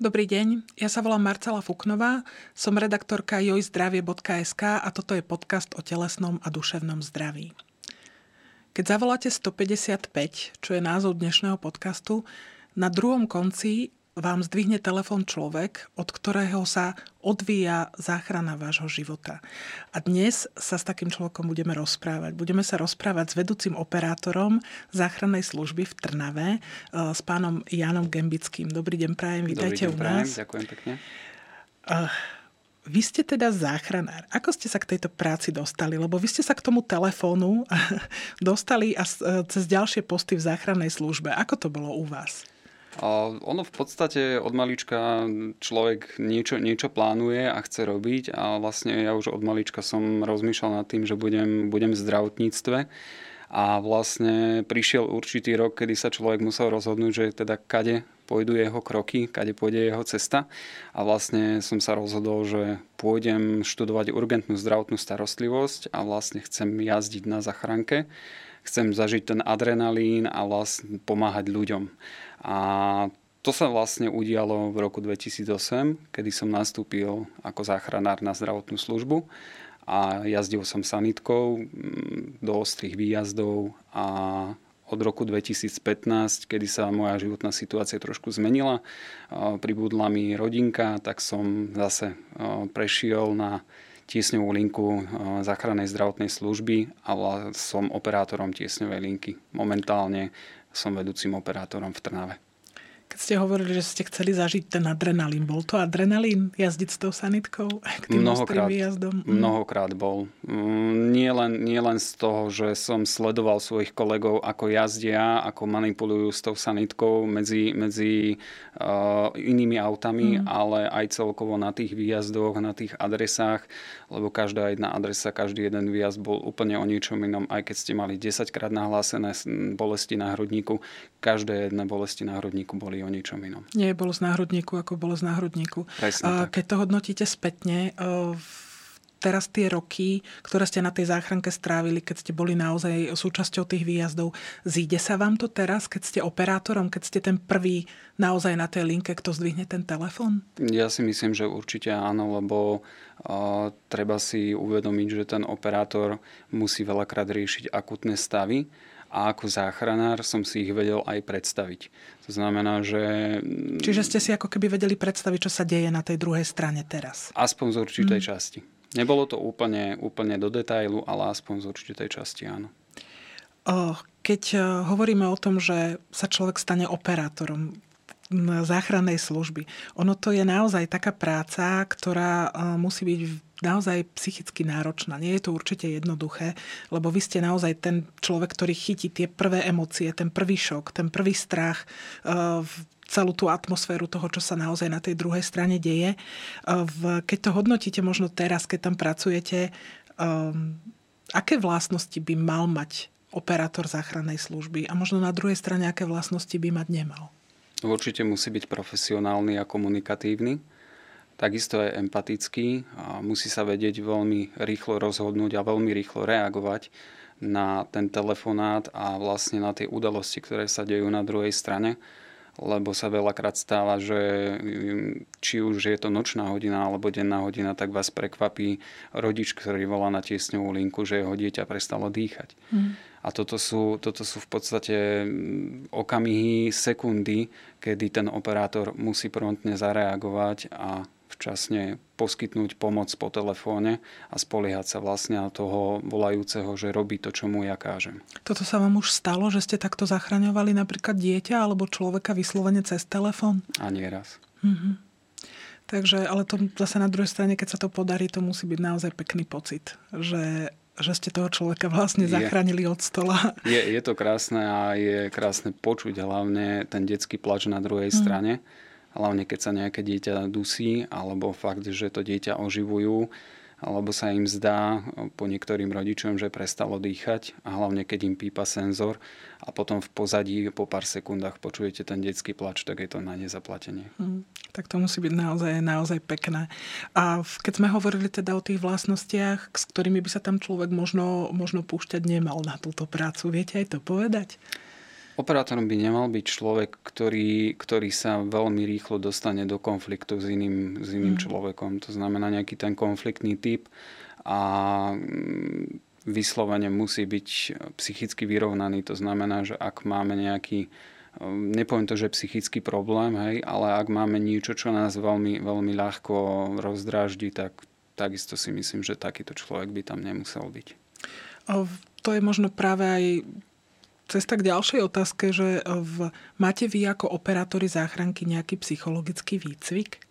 Dobrý deň, ja sa volám Marcela Fuknová, som redaktorka jojzdravie.sk a toto je podcast o telesnom a duševnom zdraví. Keď zavoláte 155, čo je názov dnešného podcastu, na druhom konci vám zdvihne telefon človek, od ktorého sa odvíja záchrana vášho života. A dnes sa s takým človekom budeme rozprávať. Budeme sa rozprávať s vedúcim operátorom záchrannej služby v Trnave, eh, s pánom Janom Gembickým. Dobrý deň, prajem, vítajte Dobrý deň, u nás. Prajem, ďakujem pekne. Uh, vy ste teda záchranár. Ako ste sa k tejto práci dostali? Lebo vy ste sa k tomu telefónu dostali a eh, cez ďalšie posty v záchrannej službe. Ako to bolo u vás? A ono v podstate od malička človek niečo, niečo plánuje a chce robiť a vlastne ja už od malička som rozmýšľal nad tým, že budem, budem v zdravotníctve. A vlastne prišiel určitý rok, kedy sa človek musel rozhodnúť, že teda kade pôjdu jeho kroky, kade pôjde jeho cesta. A vlastne som sa rozhodol, že pôjdem študovať urgentnú zdravotnú starostlivosť a vlastne chcem jazdiť na zachránke chcem zažiť ten adrenalín a vlastne pomáhať ľuďom. A to sa vlastne udialo v roku 2008, kedy som nastúpil ako záchranár na zdravotnú službu a jazdil som sanitkou mm, do ostrých výjazdov a od roku 2015, kedy sa moja životná situácia trošku zmenila, pribudla mi rodinka, tak som zase prešiel na tiesňovú linku záchrannej zdravotnej služby a som operátorom tiesňovej linky. Momentálne som vedúcim operátorom v Trnave. Keď ste hovorili, že ste chceli zažiť ten adrenalín, bol to adrenalín jazdiť s tou sanitkou k tým mnohokrát, výjazdom? Mm. Mnohokrát bol. Mm, nie len, nie len z toho, že som sledoval svojich kolegov, ako jazdia, ako manipulujú s tou sanitkou medzi, medzi uh, inými autami, mm. ale aj celkovo na tých výjazdoch, na tých adresách, lebo každá jedna adresa, každý jeden výjazd bol úplne o niečom inom, aj keď ste mali 10 krát nahlásené bolesti na hrudníku, každé jedné bolesti na hrudníku boli o ničom inom. Nie bolo z náhrudníku, ako bolo z náhrudníku. Presne, Keď to hodnotíte spätne, teraz tie roky, ktoré ste na tej záchranke strávili, keď ste boli naozaj súčasťou tých výjazdov, zíde sa vám to teraz, keď ste operátorom, keď ste ten prvý naozaj na tej linke, kto zdvihne ten telefon? Ja si myslím, že určite áno, lebo uh, treba si uvedomiť, že ten operátor musí veľakrát riešiť akutné stavy a ako záchranár som si ich vedel aj predstaviť. To znamená, že... Čiže ste si ako keby vedeli predstaviť, čo sa deje na tej druhej strane teraz. Aspoň z určitej mm. časti. Nebolo to úplne, úplne do detailu, ale aspoň z určitej časti áno. Keď e, hovoríme o tom, že sa človek stane operátorom záchrannej služby, ono to je naozaj taká práca, ktorá e, musí byť naozaj psychicky náročná. Nie je to určite jednoduché, lebo vy ste naozaj ten človek, ktorý chytí tie prvé emócie, ten prvý šok, ten prvý strach, uh, celú tú atmosféru toho, čo sa naozaj na tej druhej strane deje. Uh, keď to hodnotíte možno teraz, keď tam pracujete, aké vlastnosti by mal mať operátor záchrannej služby a možno na druhej strane, aké vlastnosti by mať nemal? Určite musí byť profesionálny a komunikatívny takisto je empatický a musí sa vedieť veľmi rýchlo rozhodnúť a veľmi rýchlo reagovať na ten telefonát a vlastne na tie udalosti, ktoré sa dejú na druhej strane lebo sa veľakrát stáva, že mm, či už je to nočná hodina alebo denná hodina, tak vás prekvapí rodič, ktorý volá na tiesňovú linku, že jeho dieťa prestalo dýchať. Mm. A toto sú, toto sú v podstate mm, okamihy, sekundy, kedy ten operátor musí promptne zareagovať a včasne poskytnúť pomoc po telefóne a spoliehať sa vlastne na toho volajúceho, že robí to, čo mu ja kážem. Toto sa vám už stalo, že ste takto zachraňovali napríklad dieťa alebo človeka vyslovene cez telefón? A nieraz. Mhm. Takže, ale to zase na druhej strane, keď sa to podarí, to musí byť naozaj pekný pocit, že že ste toho človeka vlastne zachránili je, od stola. Je, je to krásne a je krásne počuť hlavne ten detský plač na druhej mm. strane hlavne keď sa nejaké dieťa dusí, alebo fakt, že to dieťa oživujú, alebo sa im zdá po niektorým rodičom, že prestalo dýchať a hlavne keď im pípa senzor a potom v pozadí po pár sekundách počujete ten detský plač, tak je to na nezaplatenie. Mm, tak to musí byť naozaj, naozaj pekné. A keď sme hovorili teda o tých vlastnostiach, s ktorými by sa tam človek možno, možno púšťať nemal na túto prácu, viete aj to povedať? Operátorom by nemal byť človek, ktorý, ktorý sa veľmi rýchlo dostane do konfliktu s iným, s iným mm. človekom. To znamená nejaký ten konfliktný typ a mm, vyslovene musí byť psychicky vyrovnaný. To znamená, že ak máme nejaký Ehm, nepoviem to, že psychický problém, hej, ale ak máme niečo, čo nás veľmi, veľmi ľahko rozdráždi, tak takisto si myslím, že takýto človek by tam nemusel byť. To je možno práve aj cesta k ďalšej otázke, že v, máte vy ako operátori záchranky nejaký psychologický výcvik?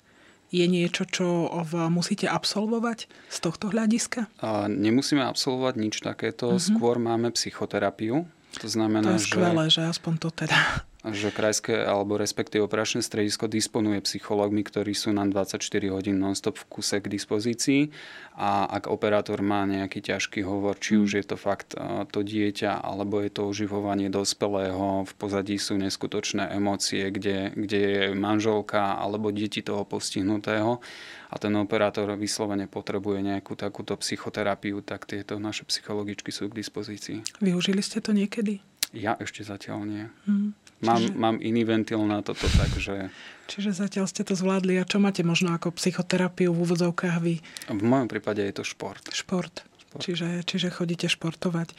Je niečo, čo v, musíte absolvovať z tohto hľadiska? A nemusíme absolvovať nič takéto, uh-huh. skôr máme psychoterapiu. To znamená, to je skvelé, že... že aspoň to teda že krajské alebo respektíve operačné stredisko disponuje psychológmi, ktorí sú na 24 hodín non-stop v kuse k dispozícii a ak operátor má nejaký ťažký hovor, či už je to fakt to dieťa alebo je to oživovanie dospelého, v pozadí sú neskutočné emócie, kde, kde je manželka alebo deti toho postihnutého a ten operátor vyslovene potrebuje nejakú takúto psychoterapiu, tak tieto naše psychologičky sú k dispozícii. Využili ste to niekedy? Ja ešte zatiaľ nie. Hmm. Mám, Čiže... mám iný ventil na toto, takže... Čiže zatiaľ ste to zvládli. A čo máte možno ako psychoterapiu v úvodzovkách vy? V mojom prípade je to šport. Šport. šport. Čiže, čiže chodíte športovať.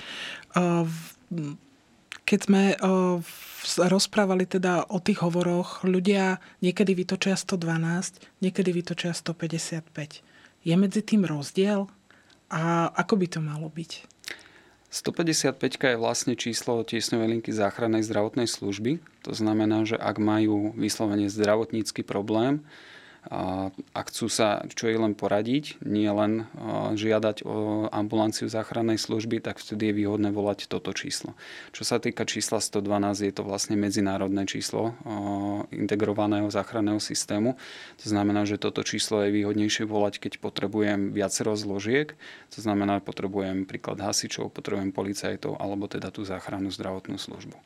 Keď sme rozprávali teda o tých hovoroch, ľudia niekedy vytočia 112, niekedy vytočia 155. Je medzi tým rozdiel? A ako by to malo byť? 155 je vlastne číslo tiesňovej linky záchrannej zdravotnej služby. To znamená, že ak majú vyslovene zdravotnícky problém, a chcú sa čo je len poradiť, nie len žiadať o ambulanciu záchrannej služby, tak vtedy je výhodné volať toto číslo. Čo sa týka čísla 112, je to vlastne medzinárodné číslo integrovaného záchranného systému. To znamená, že toto číslo je výhodnejšie volať, keď potrebujem viacero zložiek. To znamená, potrebujem príklad hasičov, potrebujem policajtov alebo teda tú záchrannú zdravotnú službu.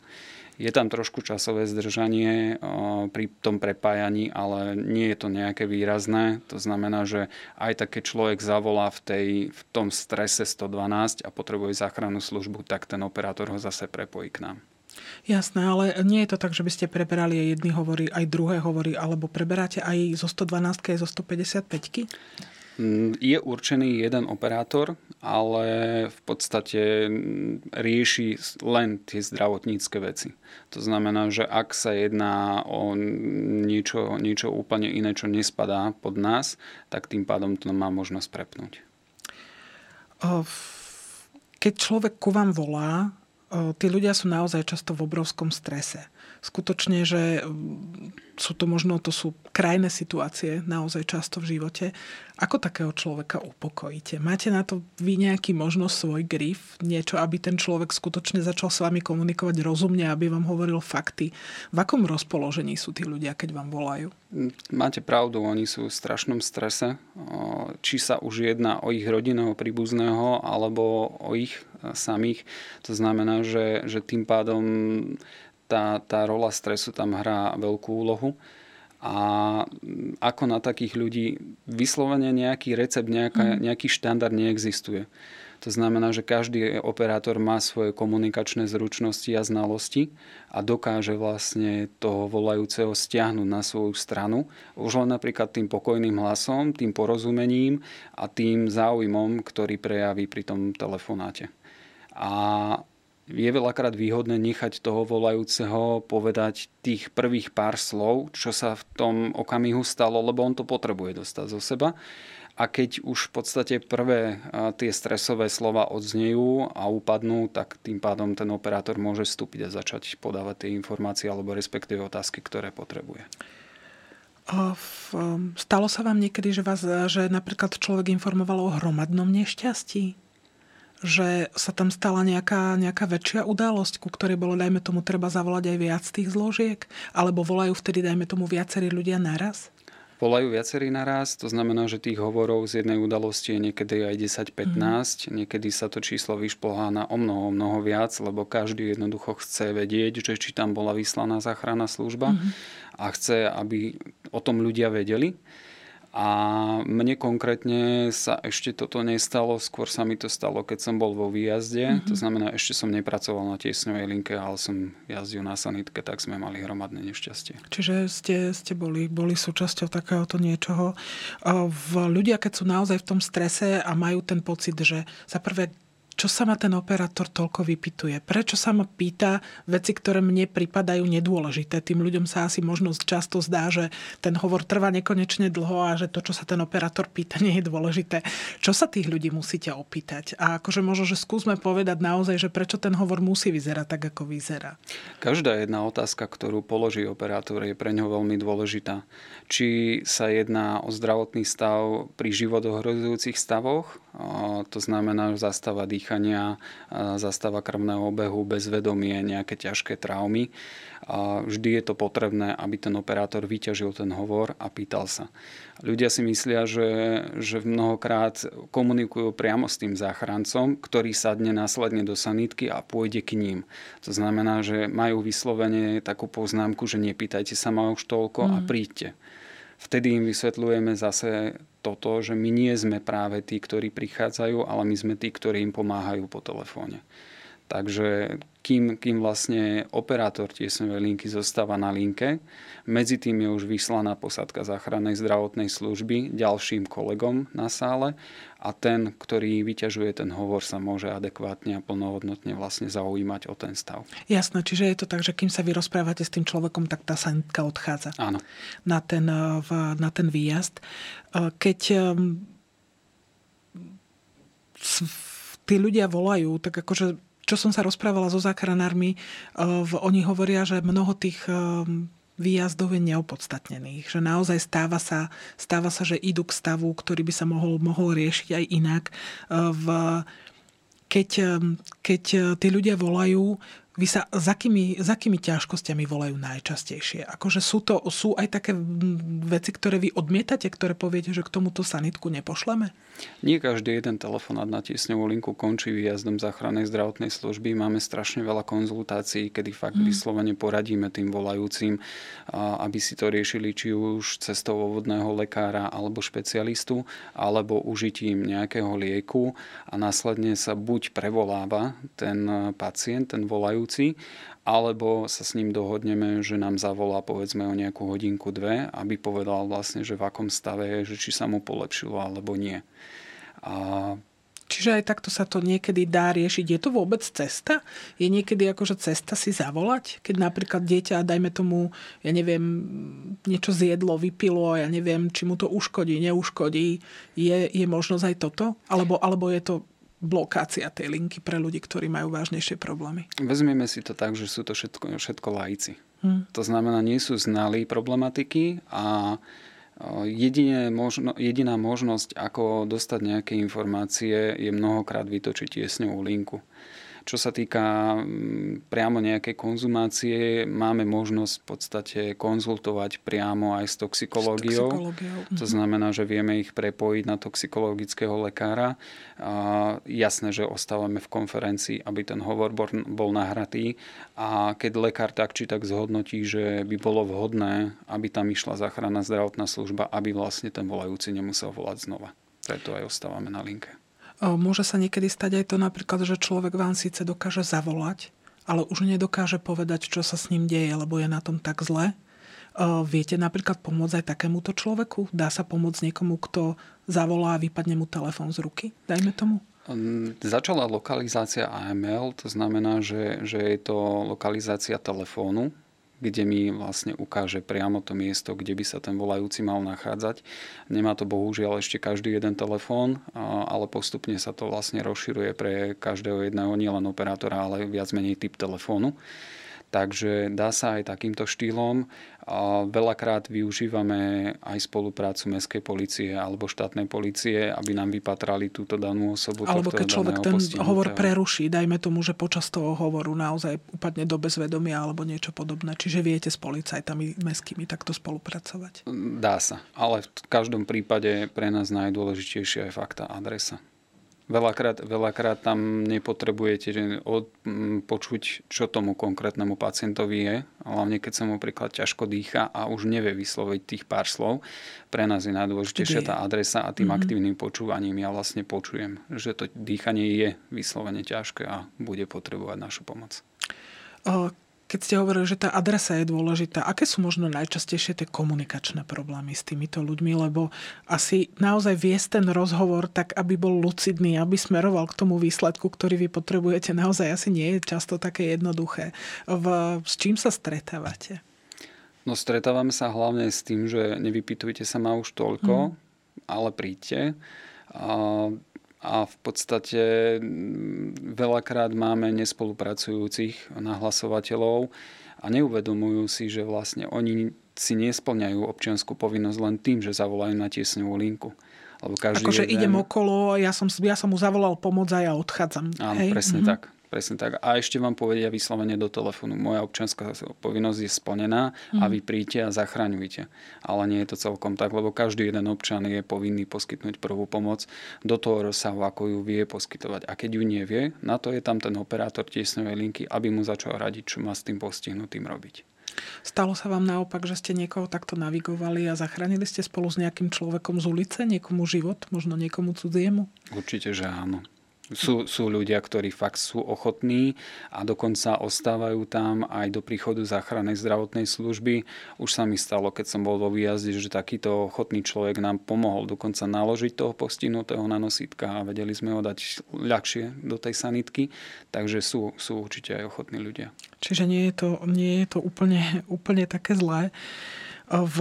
Je tam trošku časové zdržanie pri tom prepájaní, ale nie je to nejaké výrazné. To znamená, že aj tak, keď človek zavolá v, tej, v tom strese 112 a potrebuje záchrannú službu, tak ten operátor ho zase prepojí k nám. Jasné, ale nie je to tak, že by ste preberali aj jedny hovory, aj druhé hovory, alebo preberáte aj zo 112 aj zo 155 Mm, je určený jeden operátor, ale v podstate mm, rieši len tie zdravotnícke veci. To znamená, že ak sa jedná o niečo, niečo úplne iné, čo nespadá pod nás, tak tým pádom to má možnosť prepnúť. Keď človek ku vám volá, tí ľudia sú naozaj často v obrovskom strese skutočne, že mm, sú to možno, to sú krajné situácie naozaj často v živote. Ako takého človeka upokojíte? Máte na to vy nejaký možno svoj grif? Niečo, aby ten človek skutočne začal s vami komunikovať rozumne, aby vám hovoril fakty? V akom rozpoložení sú tí ľudia, keď vám volajú? Máte pravdu, oni sú v strašnom strese. Či sa už jedná o ich rodinného príbuzného, alebo o ich e, samých. To znamená, že, že tým pádom tá, tá rola stresu tam hrá veľkú úlohu. A ako na takých ľudí vyslovene nejaký recept, nejaká, mhm. nejaký štandard neexistuje. To znamená, že každý operátor má svoje komunikačné zručnosti a znalosti a dokáže vlastne toho volajúceho stiahnuť na svoju stranu. Už len napríklad tým pokojným hlasom, tým porozumením a tým záujmom, ktorý prejaví pri tom telefonáte. A je veľakrát výhodné nechať toho volajúceho povedať tých prvých pár slov, čo sa v tom okamihu stalo, lebo on to potrebuje dostať zo seba. A keď už v podstate prvé tie stresové slova odznejú a upadnú, tak tým pádom ten operátor môže vstúpiť a začať podávať tie informácie alebo respektíve otázky, ktoré potrebuje. Stalo sa vám niekedy, že, vás, že napríklad človek informoval o hromadnom nešťastí? Že sa tam stala nejaká, nejaká väčšia udalosť, ku ktorej bolo, dajme tomu, treba zavolať aj viac tých zložiek? Alebo volajú vtedy, dajme tomu, viacerí ľudia naraz? Volajú viacerí naraz, to znamená, že tých hovorov z jednej udalosti je niekedy aj 10-15, mm. niekedy sa to číslo vyšplhá na o mnoho, mnoho viac, lebo každý jednoducho chce vedieť, že či tam bola vyslaná záchranná služba mm. a chce, aby o tom ľudia vedeli. A mne konkrétne sa ešte toto nestalo, skôr sa mi to stalo, keď som bol vo výjazde. Mm-hmm. To znamená, ešte som nepracoval na tiesňovej linke, ale som jazdil na sanitke, tak sme mali hromadné nešťastie. Čiže ste, ste boli, boli súčasťou takéhoto niečoho. V ľudia, keď sú naozaj v tom strese a majú ten pocit, že za prvé čo sa ma ten operátor toľko vypituje? Prečo sa ma pýta veci, ktoré mne pripadajú nedôležité? Tým ľuďom sa asi možno často zdá, že ten hovor trvá nekonečne dlho a že to, čo sa ten operátor pýta, nie je dôležité. Čo sa tých ľudí musíte opýtať? A akože možno, že skúsme povedať naozaj, že prečo ten hovor musí vyzerať tak, ako vyzerá. Každá jedna otázka, ktorú položí operátor, je pre ňo veľmi dôležitá. Či sa jedná o zdravotný stav pri životohrozujúcich stavoch, to znamená zastáva dýchania, zastava krvného obehu, bezvedomie, nejaké ťažké traumy. Vždy je to potrebné, aby ten operátor vyťažil ten hovor a pýtal sa. Ľudia si myslia, že, že mnohokrát komunikujú priamo s tým záchrancom, ktorý sadne následne do sanitky a pôjde k ním. To znamená, že majú vyslovene takú poznámku, že nepýtajte sa ma už toľko mm. a príďte. Vtedy im vysvetľujeme zase toto, že my nie sme práve tí, ktorí prichádzajú, ale my sme tí, ktorí im pomáhajú po telefóne. Takže kým, kým vlastne operátor tiesňovej linky zostáva na linke, medzi tým je už vyslaná posadka záchrannej zdravotnej služby ďalším kolegom na sále a ten, ktorý vyťažuje ten hovor, sa môže adekvátne a plnohodnotne vlastne zaujímať o ten stav. Jasné, čiže je to tak, že kým sa vy rozprávate s tým človekom, tak tá sanitka odchádza Áno. Na, ten, na ten výjazd. Keď ehm, tí ľudia volajú, tak akože čo som sa rozprávala so záchranármi, uh, oni hovoria, že mnoho tých um, výjazdov je neopodstatnených. Že naozaj stáva sa, stáva sa, že idú k stavu, ktorý by sa mohol, mohol riešiť aj inak. Uh, v, keď, keď tí ľudia volajú, vy sa za akými, za akými ťažkosťami volajú najčastejšie? Akože sú to sú aj také veci, ktoré vy odmietate, ktoré poviete, že k tomuto sanitku nepošleme? Nie každý jeden telefonát na tiesňovú linku končí výjazdom záchrannej zdravotnej služby. Máme strašne veľa konzultácií, kedy fakt mm. vyslovene poradíme tým volajúcim, aby si to riešili či už cestou vodného lekára alebo špecialistu, alebo užitím nejakého lieku a následne sa buď prevoláva ten pacient, ten volajú cestujúci, alebo sa s ním dohodneme, že nám zavolá povedzme o nejakú hodinku, dve, aby povedal vlastne, že v akom stave je, že či sa mu polepšilo alebo nie. A Čiže aj takto sa to niekedy dá riešiť. Je to vôbec cesta? Je niekedy akože cesta si zavolať? Keď napríklad dieťa, dajme tomu, ja neviem, niečo zjedlo, vypilo, ja neviem, či mu to uškodí, neuškodí. Je, je možnosť aj toto? Alebo, alebo je to blokácia tej linky pre ľudí, ktorí majú vážnejšie problémy? Vezmeme si to tak, že sú to všetko, všetko laici. Hmm. To znamená, nie sú znalí problematiky a Jedine možno, jediná možnosť, ako dostať nejaké informácie, je mnohokrát vytočiť tiesňovú linku. Čo sa týka mm, priamo nejakej konzumácie, máme možnosť v podstate konzultovať priamo aj s toxikológiou. S toxikológiou. To mhm. znamená, že vieme ich prepojiť na toxikologického lekára. A jasné, že ostávame v konferencii, aby ten hovor bol nahratý a keď lekár tak či tak zhodnotí, že by bolo vhodné, aby tam išla záchranná zdravotná služba, aby vlastne ten volajúci nemusel volať znova. Preto aj ostávame na linke. Môže sa niekedy stať aj to napríklad, že človek vám síce dokáže zavolať, ale už nedokáže povedať, čo sa s ním deje, lebo je na tom tak zle. Viete napríklad pomôcť aj takémuto človeku? Dá sa pomôcť niekomu, kto zavolá a vypadne mu telefón z ruky? Dajme tomu. Začala lokalizácia AML, to znamená, že, že je to lokalizácia telefónu, kde mi vlastne ukáže priamo to miesto, kde by sa ten volajúci mal nachádzať. Nemá to bohužiaľ ešte každý jeden telefón, ale postupne sa to vlastne rozširuje pre každého jedného nielen operátora, ale viac menej typ telefónu. Takže dá sa aj takýmto štýlom. A veľakrát využívame aj spoluprácu mestskej policie alebo štátnej policie, aby nám vypatrali túto danú osobu. Alebo keď človek ten hovor preruší, dajme tomu, že počas toho hovoru naozaj upadne do bezvedomia alebo niečo podobné. Čiže viete s policajtami mestskými takto spolupracovať? Dá sa, ale v každom prípade pre nás najdôležitejšia je fakta adresa. Veľakrát, veľakrát tam nepotrebujete od, m, počuť, čo tomu konkrétnemu pacientovi je, hlavne keď sa mu príklad ťažko dýcha a už nevie vysloviť tých pár slov. Pre nás je najdôležitejšia tá adresa a tým mm-hmm. aktívnym počúvaním ja vlastne počujem, že to dýchanie je vyslovene ťažké a bude potrebovať našu pomoc. Keď ste hovorili, že tá adresa je dôležitá, aké sú možno najčastejšie tie komunikačné problémy s týmito ľuďmi, lebo asi naozaj viesť ten rozhovor tak, aby bol lucidný, aby smeroval k tomu výsledku, ktorý vy potrebujete, naozaj asi nie je často také jednoduché. V, s čím sa stretávate? No stretávame sa hlavne s tým, že nevypýtujte sa ma už toľko, mm. ale príďte. A a v podstate veľakrát máme nespolupracujúcich nahlasovateľov a neuvedomujú si, že vlastne oni si nesplňajú občianskú povinnosť len tým, že zavolajú na tiesňovú linku. Lebo každý akože jeden... idem okolo, ja som, ja som mu zavolal pomoc a ja odchádzam. Áno, Hej? presne mm-hmm. tak. Presne tak. A ešte vám povedia vyslovene do telefónu. Moja občianská povinnosť je splnená mm. a mhm. vy príďte a zachraňujte. Ale nie je to celkom tak, lebo každý jeden občan je povinný poskytnúť prvú pomoc do toho rozsahu, ako ju vie poskytovať. A keď ju nevie, na to je tam ten operátor tiesňovej linky, aby mu začal radiť, čo má s tým postihnutým robiť. Stalo sa vám naopak, že ste niekoho takto navigovali a zachránili ste spolu s nejakým človekom z ulice, niekomu život, možno niekomu cudziemu? Určite, že áno. Sú, sú ľudia, ktorí fakt sú ochotní a dokonca ostávajú tam aj do príchodu záchrannej zdravotnej služby. Už sa mi stalo, keď som bol vo výjazde, že takýto ochotný človek nám pomohol dokonca naložiť toho postihnutého na nosítka a vedeli sme ho dať ľahšie do tej sanitky. Takže sú, sú určite aj ochotní ľudia. Čiže nie je to, nie je to úplne, úplne také zlé. V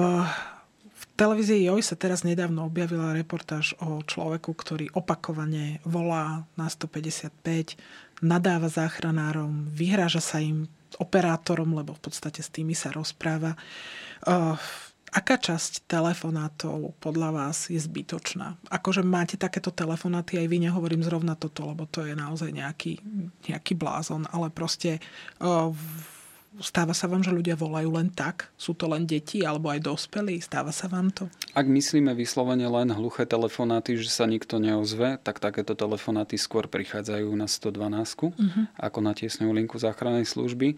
televízii Joj sa teraz nedávno objavila reportáž o človeku, ktorý opakovane volá na 155, nadáva záchranárom, vyhráža sa im operátorom, lebo v podstate s tými sa rozpráva. Uh, aká časť telefonátov podľa vás je zbytočná? Akože máte takéto telefonáty, aj vy nehovorím zrovna toto, lebo to je naozaj nejaký, nejaký blázon, ale proste uh, Stáva sa vám, že ľudia volajú len tak? Sú to len deti alebo aj dospelí? Stáva sa vám to? Ak myslíme vyslovene len hluché telefonáty, že sa nikto neozve, tak takéto telefonáty skôr prichádzajú na 112 uh-huh. Mhm. ako na tiesňovú linku záchrannej služby.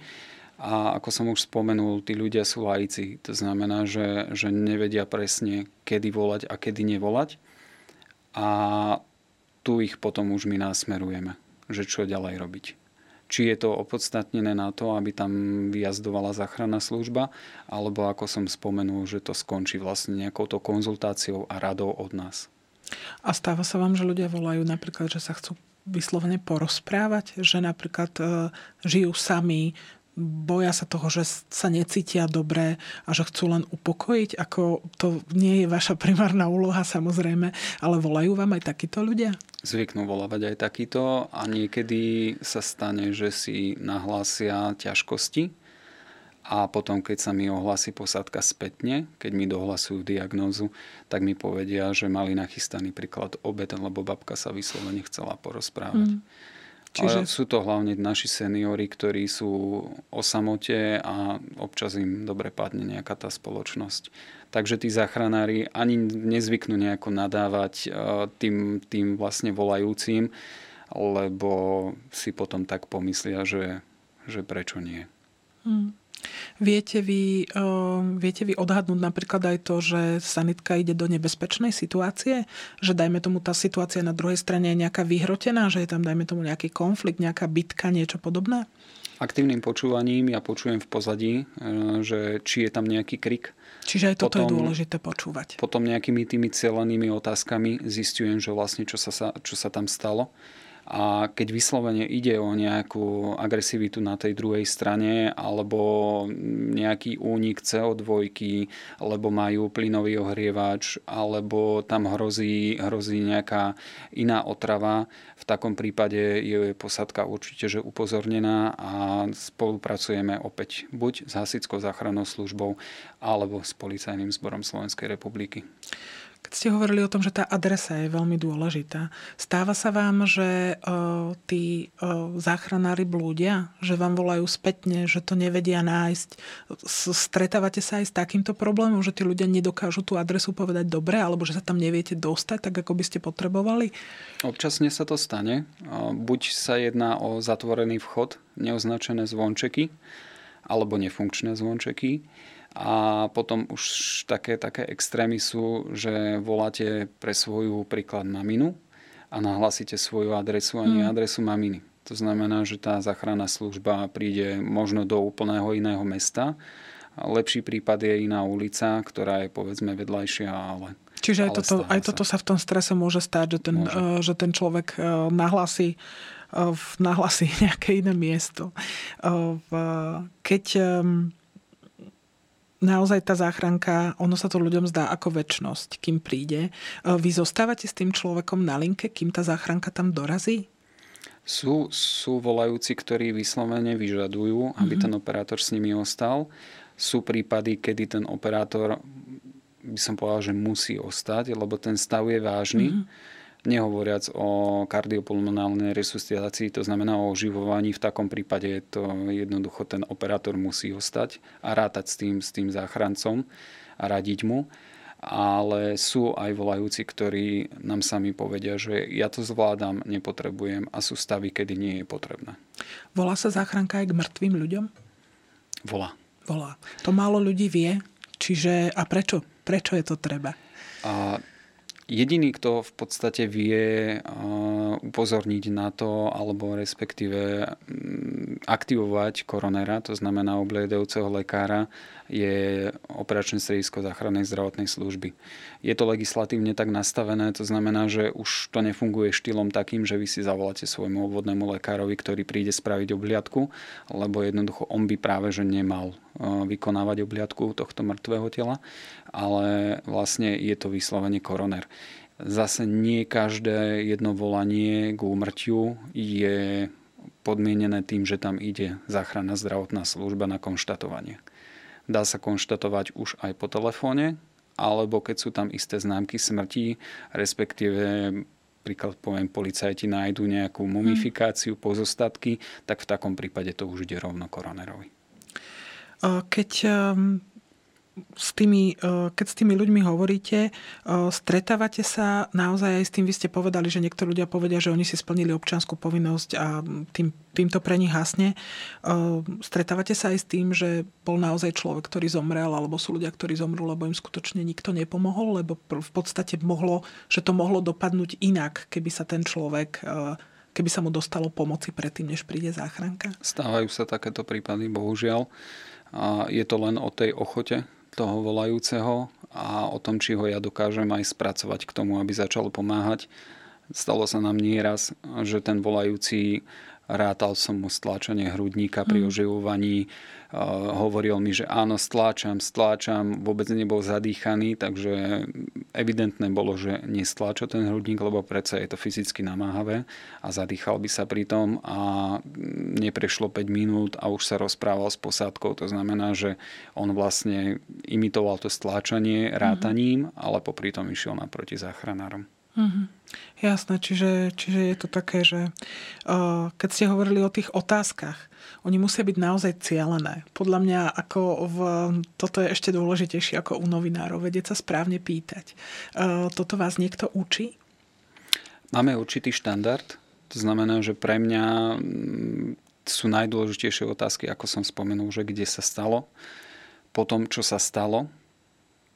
A ako som už spomenul, tí ľudia sú laici. To znamená, že, že nevedia presne, kedy volať a kedy nevolať. A tu ich potom už my násmerujeme, že čo ďalej robiť či je to opodstatnené na to, aby tam vyjazdovala záchranná služba, alebo ako som spomenul, že to skončí vlastne nejakou to konzultáciou a radou od nás. A stáva sa vám, že ľudia volajú napríklad, že sa chcú vyslovene porozprávať, že napríklad e, žijú sami, boja sa toho, že sa necítia dobre a že chcú len upokojiť, ako to nie je vaša primárna úloha samozrejme, ale volajú vám aj takíto ľudia? Zvyknú volávať aj takýto a niekedy sa stane, že si nahlásia ťažkosti a potom, keď sa mi ohlási posádka spätne, keď mi dohlasujú diagnózu, tak mi povedia, že mali nachystaný príklad obed, lebo babka sa vyslovene chcela porozprávať. Mm. Čiže... Ale sú to hlavne naši seniory, ktorí sú o samote a občas im dobre padne nejaká tá spoločnosť. Takže tí záchranári ani nezvyknú nejako nadávať e, tým, tým vlastne volajúcim, lebo si potom tak pomyslia, že, že prečo nie. Hmm. Viete vy, uh, viete vy odhadnúť napríklad aj to, že sanitka ide do nebezpečnej situácie? Že dajme tomu tá situácia na druhej strane je nejaká vyhrotená? Že je tam dajme tomu nejaký konflikt, nejaká bitka, niečo podobné? Aktívnym počúvaním ja počujem v pozadí, e, že či je tam nejaký krik. Čiže aj toto potom, je dôležité počúvať. Potom nejakými tými celenými otázkami zistujem, že vlastne čo sa, čo sa tam stalo a keď vyslovene ide o nejakú agresivitu na tej druhej strane alebo nejaký únik CO2, alebo majú plynový ohrievač, alebo tam hrozí, hrozí nejaká iná otrava, v takom prípade je posadka určite že upozornená a spolupracujeme opäť buď s Hasickou záchrannou službou alebo s Policajným zborom Slovenskej republiky. Keď ste hovorili o tom, že tá adresa je veľmi dôležitá, stáva sa vám, že uh, tí uh, záchranári blúdia, že vám volajú spätne, že to nevedia nájsť. Stretávate sa aj s takýmto problémom, že tí ľudia nedokážu tú adresu povedať dobre, alebo že sa tam neviete dostať, tak ako by ste potrebovali? Občasne sa to stane. Buď sa jedná o zatvorený vchod, neoznačené zvončeky, alebo nefunkčné zvončeky a potom už také, také extrémy sú, že voláte pre svoju príklad maminu a nahlásite svoju adresu a nie mm. adresu maminy. To znamená, že tá záchranná služba príde možno do úplného iného mesta. Lepší prípad je iná ulica, ktorá je povedzme vedľajšia, ale Čiže aj, toto, aj toto sa v tom strese môže stať, že ten, môže. že ten človek uh, nahlasí, uh, nahlasí nejaké iné miesto. Keď naozaj tá záchranka, ono sa to ľuďom zdá ako väčnosť, kým príde. E, vy zostávate s tým človekom na linke, kým tá záchranka tam dorazí? Sú, sú volajúci, ktorí vyslovene vyžadujú, aby mm-hmm. ten operátor s nimi ostal. Sú prípady, kedy ten operátor by som povedal, že musí ostať, lebo ten stav je vážny. Mm-hmm nehovoriac o kardiopulmonálnej resuscitácii, to znamená o oživovaní. V takom prípade je to jednoducho ten operátor musí ostať a rátať s tým, s tým záchrancom a radiť mu. Ale sú aj volajúci, ktorí nám sami povedia, že ja to zvládam, nepotrebujem a sú stavy, kedy nie je potrebné. Volá sa záchranka aj k mŕtvým ľuďom? Volá. Volá. To málo ľudí vie, čiže a prečo? Prečo je to treba? A Jediný, kto v podstate vie upozorniť na to, alebo respektíve mm, aktivovať koronera, to znamená obliedajúceho lekára, je operačné stredisko záchrannej zdravotnej služby. Je to legislatívne tak nastavené, to znamená, že už to nefunguje štýlom takým, že vy si zavoláte svojmu obvodnému lekárovi, ktorý príde spraviť obliadku, lebo jednoducho on by práve že nemal vykonávať obliadku tohto mŕtvého tela, ale vlastne je to vyslovene koroner. Zase nie každé jedno volanie k úmrtiu je podmienené tým, že tam ide záchranná zdravotná služba na konštatovanie. Dá sa konštatovať už aj po telefóne, alebo keď sú tam isté známky smrti, respektíve príklad poviem, policajti nájdu nejakú mumifikáciu, pozostatky, tak v takom prípade to už ide rovno koronerovi. Keď ehm, s tými, keď s tými ľuďmi hovoríte, stretávate sa naozaj aj s tým, vy ste povedali, že niektorí ľudia povedia, že oni si splnili občianskú povinnosť a tým, týmto pre nich hasne. Stretávate sa aj s tým, že bol naozaj človek, ktorý zomrel, alebo sú ľudia, ktorí zomrú, lebo im skutočne nikto nepomohol, lebo v podstate mohlo, že to mohlo dopadnúť inak, keby sa ten človek keby sa mu dostalo pomoci predtým, než príde záchranka? Stávajú sa takéto prípady, bohužiaľ. A je to len o tej ochote toho volajúceho a o tom, či ho ja dokážem aj spracovať k tomu, aby začal pomáhať. Stalo sa nám nieraz, že ten volajúci rátal som mu stláčanie hrudníka pri mm. oživovaní, hovoril mi, že áno, stláčam, stláčam, vôbec nebol zadýchaný, takže evidentné bolo, že nestláča ten hrudník, lebo predsa je to fyzicky namáhavé a zadýchal by sa pri tom a neprešlo 5 minút a už sa rozprával s posádkou. To znamená, že on vlastne imitoval to stláčanie rátaním, mm-hmm. ale popri tom išiel naproti záchranárom. Mm-hmm. Jasné, čiže, čiže je to také, že uh, keď ste hovorili o tých otázkach, oni musia byť naozaj cielené. Podľa mňa ako v, toto je ešte dôležitejšie ako u novinárov, vedieť sa správne pýtať. Uh, toto vás niekto učí? Máme určitý štandard. To znamená, že pre mňa mm, sú najdôležitejšie otázky, ako som spomenul, že kde sa stalo, potom čo sa stalo,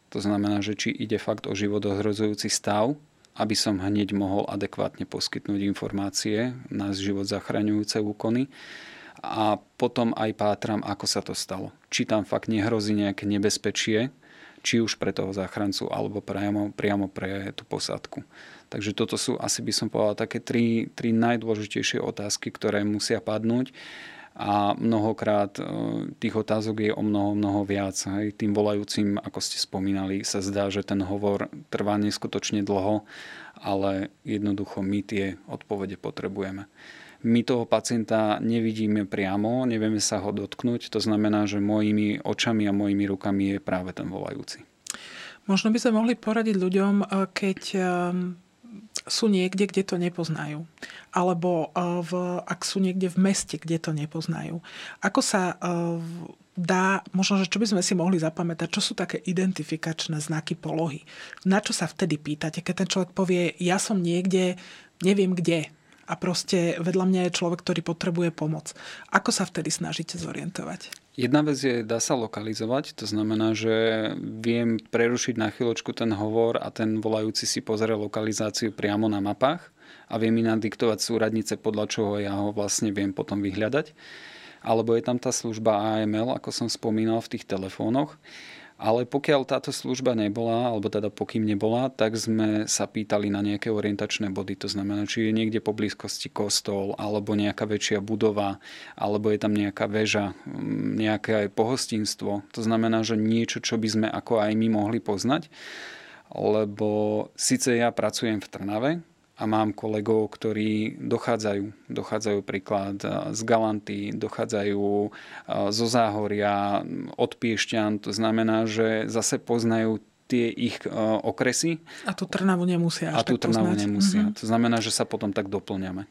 to znamená, že či ide fakt o život ohrozujúci stav, aby som hneď mohol adekvátne poskytnúť informácie na život zachraňujúce úkony. A potom aj pátram, ako sa to stalo. Či tam fakt nehrozí nejaké nebezpečie, či už pre toho záchrancu, alebo priamo, priamo pre tú posádku. Takže toto sú asi by som povedal také tri, tri najdôležitejšie otázky, ktoré musia padnúť a mnohokrát e, tých otázok je o mnoho, mnoho viac. Hej. Tým volajúcim, ako ste spomínali, sa zdá, že ten hovor trvá neskutočne dlho, ale jednoducho my tie odpovede potrebujeme. My toho pacienta nevidíme priamo, nevieme sa ho dotknúť, to znamená, že mojimi očami a mojimi rukami je práve ten volajúci. Možno by sme mohli poradiť ľuďom, e, keď sú niekde, kde to nepoznajú. Alebo v, ak sú niekde v meste, kde to nepoznajú. Ako sa dá, možno, že čo by sme si mohli zapamätať, čo sú také identifikačné znaky polohy. Na čo sa vtedy pýtate, keď ten človek povie, ja som niekde, neviem kde, a proste vedľa mňa je človek, ktorý potrebuje pomoc. Ako sa vtedy snažíte zorientovať? Jedna vec je, dá sa lokalizovať, to znamená, že viem prerušiť na chvíľočku ten hovor a ten volajúci si pozrie lokalizáciu priamo na mapách a viem mi nadiktovať súradnice, podľa čoho ja ho vlastne viem potom vyhľadať. Alebo je tam tá služba AML, ako som spomínal v tých telefónoch. Ale pokiaľ táto služba nebola, alebo teda pokým nebola, tak sme sa pýtali na nejaké orientačné body. To znamená, či je niekde po blízkosti kostol, alebo nejaká väčšia budova, alebo je tam nejaká väža, mm, nejaké aj pohostinstvo. To znamená, že niečo, čo by sme ako aj my mohli poznať. Lebo síce ja pracujem v Trnave, a mám kolegov, ktorí dochádzajú, dochádzajú príklad z Galanty, dochádzajú zo Záhoria, od Piešťan, to znamená, že zase poznajú tie ich okresy. A tú Trnavu nemusia A tú Trnavu poznať. nemusia. Mm-hmm. To znamená, že sa potom tak doplňame.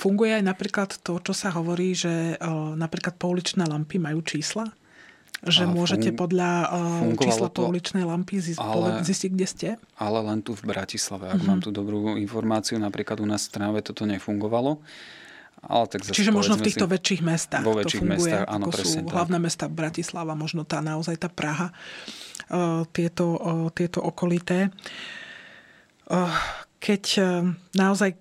Funguje aj napríklad to, čo sa hovorí, že napríklad pouličné lampy majú čísla? Že môžete fun- podľa uh, čísla to, pouličnej lampy zist- ale, zistiť, kde ste? Ale len tu v Bratislave. Ak uh-huh. mám tu dobrú informáciu, napríklad u nás v Trnave toto nefungovalo. Ale tak zase Čiže možno v týchto si, väčších mestách vo väčších to funguje, mestách, áno, ako sú tak. hlavné mesta Bratislava, možno tá naozaj tá Praha, uh, tieto, uh, tieto okolité. Uh, keď uh, naozaj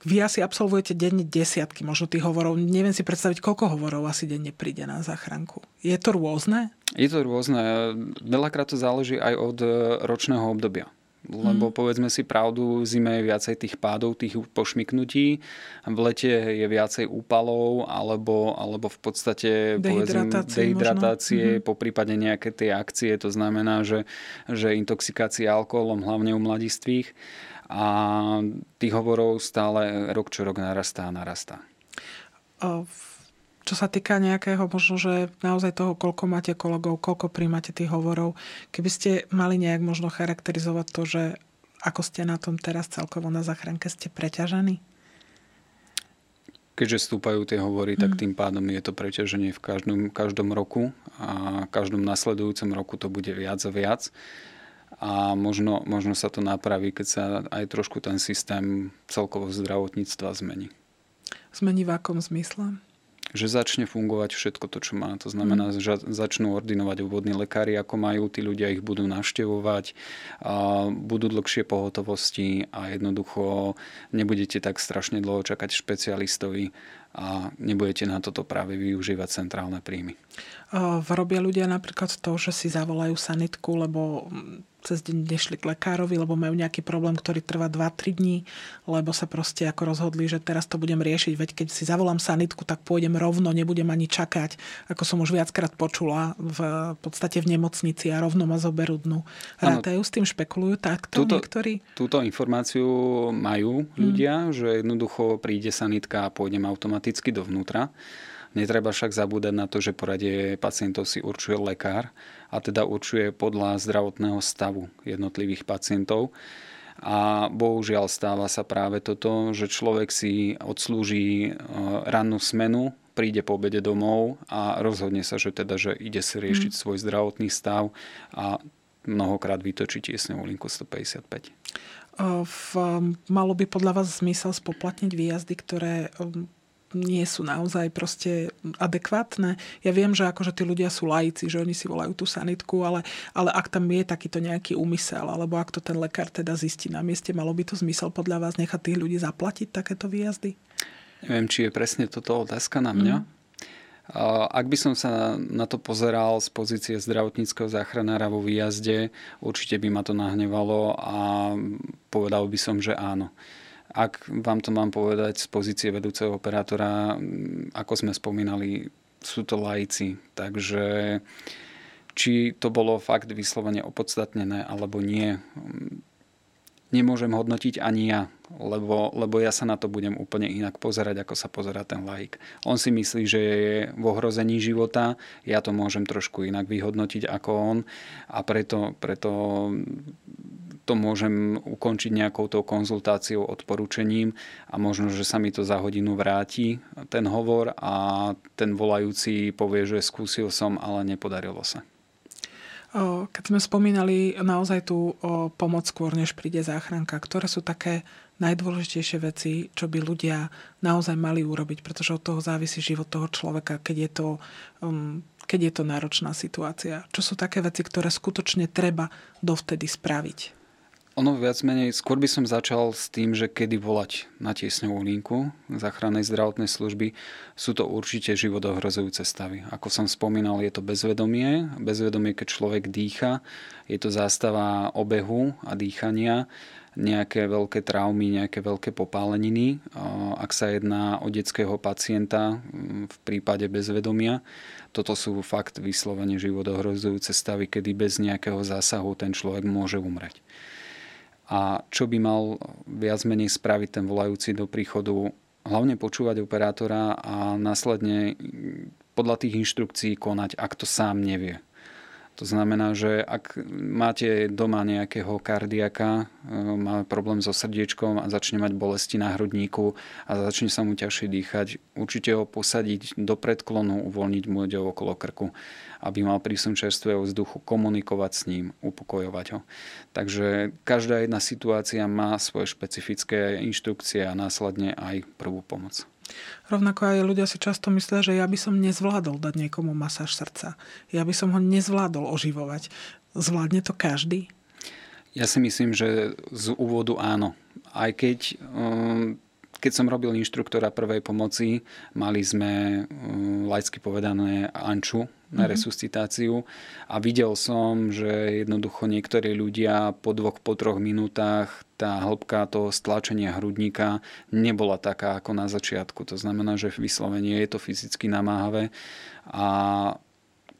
vy asi absolvujete denne desiatky možno tých hovorov. Neviem si predstaviť, koľko hovorov asi denne príde na záchranku. Je to rôzne? Je to rôzne. Veľakrát to záleží aj od e, ročného obdobia. Lebo hmm. povedzme si pravdu, zime je viacej tých pádov, tých pošmiknutí, v lete je viacej úpalov, alebo, alebo v podstate dehydratácie, dehydratácie mm-hmm. po prípade nejaké tie akcie, to znamená, že, že intoxikácia alkoholom, hlavne u mladistvých a tých hovorov stále rok čo rok narastá a narastá. Čo sa týka nejakého, možno, že naozaj toho, koľko máte kolegov, koľko príjmate tých hovorov, keby ste mali nejak možno charakterizovať to, že ako ste na tom teraz celkovo na záchranke, ste preťažení? Keďže stúpajú tie hovory, tak tým pádom je to preťaženie v každom, každom roku a každom nasledujúcom roku to bude viac a viac a možno, možno sa to napraví, keď sa aj trošku ten systém celkovo zdravotníctva zmení. Zmení v akom zmysle? že začne fungovať všetko to, čo má. To znamená, mm. že začnú ordinovať obvodní lekári, ako majú, tí ľudia ich budú navštevovať, a budú dlhšie pohotovosti a jednoducho nebudete tak strašne dlho čakať špecialistovi a nebudete na toto práve využívať centrálne príjmy. Robia ľudia napríklad to, že si zavolajú sanitku, lebo cez deň nešli k lekárovi, lebo majú nejaký problém, ktorý trvá 2-3 dní, lebo sa proste ako rozhodli, že teraz to budem riešiť, veď keď si zavolám sanitku, tak pôjdem rovno, nebudem ani čakať, ako som už viackrát počula v podstate v nemocnici a rovno ma zoberú dnu. Rátajú s tým, špekulujú takto túto, niektorí? Túto informáciu majú ľudia, hmm. že jednoducho príde sanitka a pôjdem automaticky dovnútra. Netreba však zabúdať na to, že poradie pacientov si určuje lekár a teda určuje podľa zdravotného stavu jednotlivých pacientov. A bohužiaľ stáva sa práve toto, že človek si odslúži e, rannú smenu, príde po obede domov a rozhodne sa, že teda, že ide si riešiť mm. svoj zdravotný stav a mnohokrát vytočí tiesňovú linku 155. V, malo by podľa vás zmysel spoplatniť výjazdy, ktoré nie sú naozaj proste adekvátne. Ja viem, že akože tí ľudia sú laici, že oni si volajú tú sanitku, ale, ale ak tam je takýto nejaký úmysel, alebo ak to ten lekár teda zistí na mieste, malo by to zmysel podľa vás nechať tých ľudí zaplatiť takéto výjazdy? Neviem, či je presne toto otázka na mňa. Mm. Ak by som sa na to pozeral z pozície zdravotníckého záchranára vo výjazde, určite by ma to nahnevalo a povedal by som, že áno. Ak vám to mám povedať z pozície vedúceho operátora, ako sme spomínali, sú to laici, takže či to bolo fakt vyslovene opodstatnené alebo nie, nemôžem hodnotiť ani ja, lebo, lebo ja sa na to budem úplne inak pozerať, ako sa pozera ten laik. On si myslí, že je v ohrození života, ja to môžem trošku inak vyhodnotiť ako on a preto, preto to môžem ukončiť nejakou tou konzultáciou, odporúčením a možno, že sa mi to za hodinu vráti, ten hovor a ten volajúci povie, že skúsil som, ale nepodarilo sa. Keď sme spomínali naozaj tú pomoc skôr, než príde záchranka, ktoré sú také najdôležitejšie veci, čo by ľudia naozaj mali urobiť, pretože od toho závisí život toho človeka, keď je to, um, keď je to náročná situácia. Čo sú také veci, ktoré skutočne treba dovtedy spraviť? Ono viac menej, skôr by som začal s tým, že kedy volať na tiesňovú linku záchrannej zdravotnej služby. Sú to určite životohrozujúce stavy. Ako som spomínal, je to bezvedomie. Bezvedomie, keď človek dýcha, je to zástava obehu a dýchania nejaké veľké traumy, nejaké veľké popáleniny. Ak sa jedná o detského pacienta v prípade bezvedomia, toto sú fakt vyslovene životohrozujúce stavy, kedy bez nejakého zásahu ten človek môže umrieť a čo by mal viac menej spraviť ten volajúci do príchodu. Hlavne počúvať operátora a následne podľa tých inštrukcií konať, ak to sám nevie. To znamená, že ak máte doma nejakého kardiaka, e, má problém so srdiečkom a začne mať bolesti na hrudníku a začne sa mu ťažšie dýchať, určite ho posadiť do predklonu, uvoľniť mu okolo krku aby mal prísun čerstvého vzduchu, komunikovať s ním, upokojovať ho. Takže každá jedna situácia má svoje špecifické inštrukcie a následne aj prvú pomoc. Rovnako aj ľudia si často myslia, že ja by som nezvládol dať niekomu masáž srdca. Ja by som ho nezvládol oživovať. Zvládne to každý? Ja si myslím, že z úvodu áno. Aj keď um, keď som robil inštruktora prvej pomoci, mali sme um, laicky povedané anču na mm-hmm. resuscitáciu a videl som, že jednoducho niektorí ľudia po dvoch, po troch minútach tá hĺbka toho stlačenia hrudníka nebola taká ako na začiatku. To znamená, že vyslovene je to fyzicky namáhavé a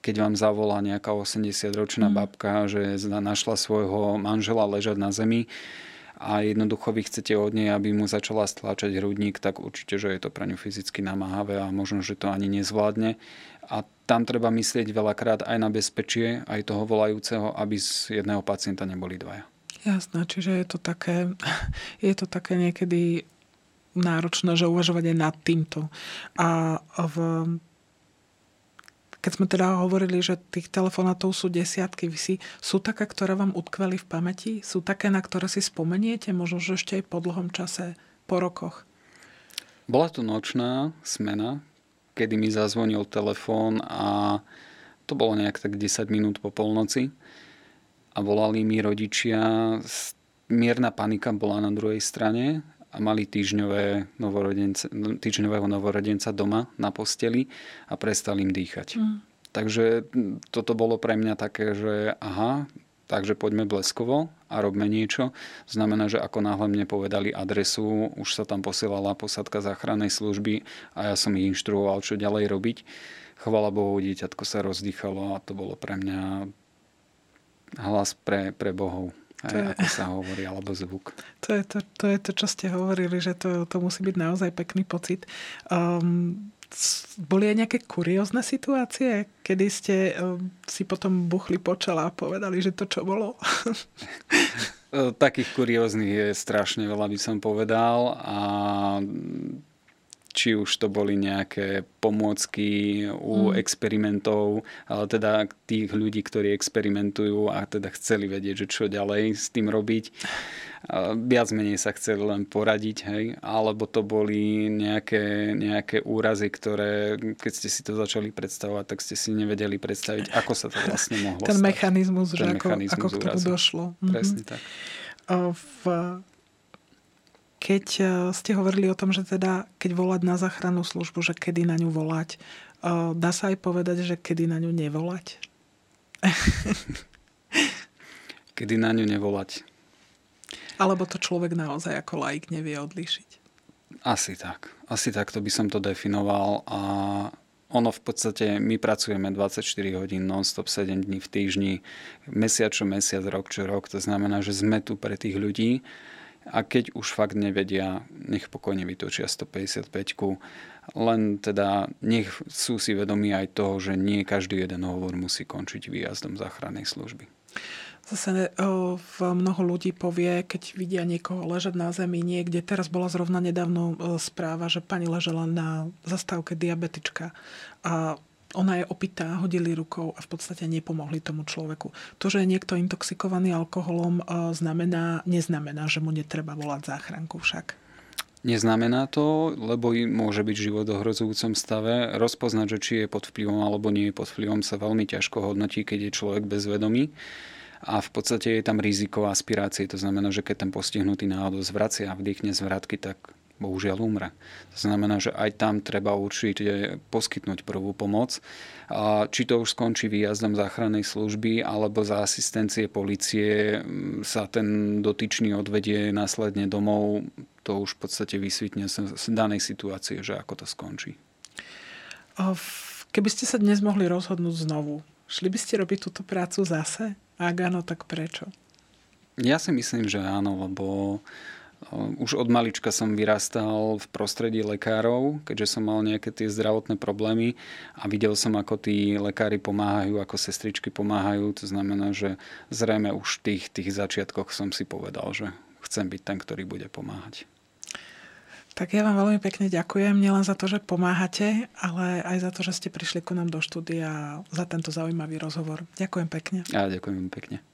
keď vám zavolá nejaká 80-ročná mm. babka, že našla svojho manžela ležať na zemi, a jednoducho vy chcete od nej, aby mu začala stláčať hrudník, tak určite, že je to pre ňu fyzicky namáhavé a možno, že to ani nezvládne. A tam treba myslieť veľakrát aj na bezpečie, aj toho volajúceho, aby z jedného pacienta neboli dvaja. Jasné, čiže je to také, je to také niekedy náročné, že uvažovať aj nad týmto. A v keď sme teda hovorili, že tých telefonátov sú desiatky, vy si, sú také, ktoré vám utkveli v pamäti? Sú také, na ktoré si spomeniete, možno že ešte aj po dlhom čase, po rokoch? Bola to nočná smena, kedy mi zazvonil telefón a to bolo nejak tak 10 minút po polnoci a volali mi rodičia. Mierna panika bola na druhej strane a mali týždňové týždňového novorodenca doma na posteli a prestali im dýchať. Mm. Takže toto bolo pre mňa také, že aha, takže poďme bleskovo a robme niečo. Znamená, že ako náhle mne povedali adresu, už sa tam posielala posadka záchrannej služby a ja som ich inštruoval, čo ďalej robiť. Chvala Bohu, dieťatko sa rozdýchalo a to bolo pre mňa hlas pre, pre Bohov. To je, ako sa hovorí, alebo zvuk. To je to, to je to, čo ste hovorili, že to, to musí byť naozaj pekný pocit. Um, boli aj nejaké kuriózne situácie, kedy ste um, si potom buchli po čela a povedali, že to čo bolo? Takých kurióznych je strašne veľa, by som povedal. A či už to boli nejaké pomôcky u mm. experimentov, ale teda tých ľudí, ktorí experimentujú a teda chceli vedieť, že čo ďalej s tým robiť. Viac menej sa chceli len poradiť, hej, alebo to boli nejaké, nejaké úrazy, ktoré, keď ste si to začali predstavovať, tak ste si nevedeli predstaviť, ako sa to vlastne mohlo Ten stať. mechanizmus, Ten že mechanizmus ako, ako k tomu došlo. Presne mm-hmm. tak. V keď e, ste hovorili o tom, že teda keď volať na záchrannú službu, že kedy na ňu volať, e, dá sa aj povedať, že kedy na ňu nevolať? kedy na ňu nevolať? Alebo to človek naozaj ako laik nevie odlíšiť? Asi tak. Asi takto by som to definoval a ono v podstate, my pracujeme 24 hodín non-stop, 7 dní v týždni, mesiac čo mesiac, rok čo rok. To znamená, že sme tu pre tých ľudí a keď už fakt nevedia, nech pokojne vytočia 155 len teda nech sú si vedomí aj toho, že nie každý jeden hovor musí končiť výjazdom záchrannej služby. Zase v mnoho ľudí povie, keď vidia niekoho ležať na zemi niekde. Teraz bola zrovna nedávno správa, že pani ležela na zastávke diabetička a ona je opitá, hodili rukou a v podstate nepomohli tomu človeku. To, že je niekto intoxikovaný alkoholom, znamená, neznamená, že mu netreba volať záchranku však. Neznamená to, lebo môže byť život v ohrozujúcom stave. Rozpoznať, že či je pod vplyvom alebo nie je pod vplyvom, sa veľmi ťažko hodnotí, keď je človek bezvedomý. A v podstate je tam riziko aspirácie. To znamená, že keď ten postihnutý náhodou zvracia a vdýchne zvratky, tak bohužiaľ umre. To znamená, že aj tam treba určite poskytnúť prvú pomoc. A či to už skončí výjazdom záchrannej služby alebo za asistencie policie mm, sa ten dotyčný odvedie následne domov, to už v podstate vysvitne z danej situácie, že ako to skončí. Keby ste sa dnes mohli rozhodnúť znovu, šli by ste robiť túto prácu zase? Ak áno, tak prečo? Ja si myslím, že áno, lebo už od malička som vyrastal v prostredí lekárov, keďže som mal nejaké tie zdravotné problémy a videl som, ako tí lekári pomáhajú, ako sestričky pomáhajú. To znamená, že zrejme už v tých, tých začiatkoch som si povedal, že chcem byť ten, ktorý bude pomáhať. Tak ja vám veľmi pekne ďakujem, nielen za to, že pomáhate, ale aj za to, že ste prišli ku nám do štúdia za tento zaujímavý rozhovor. Ďakujem pekne. Ja ďakujem pekne.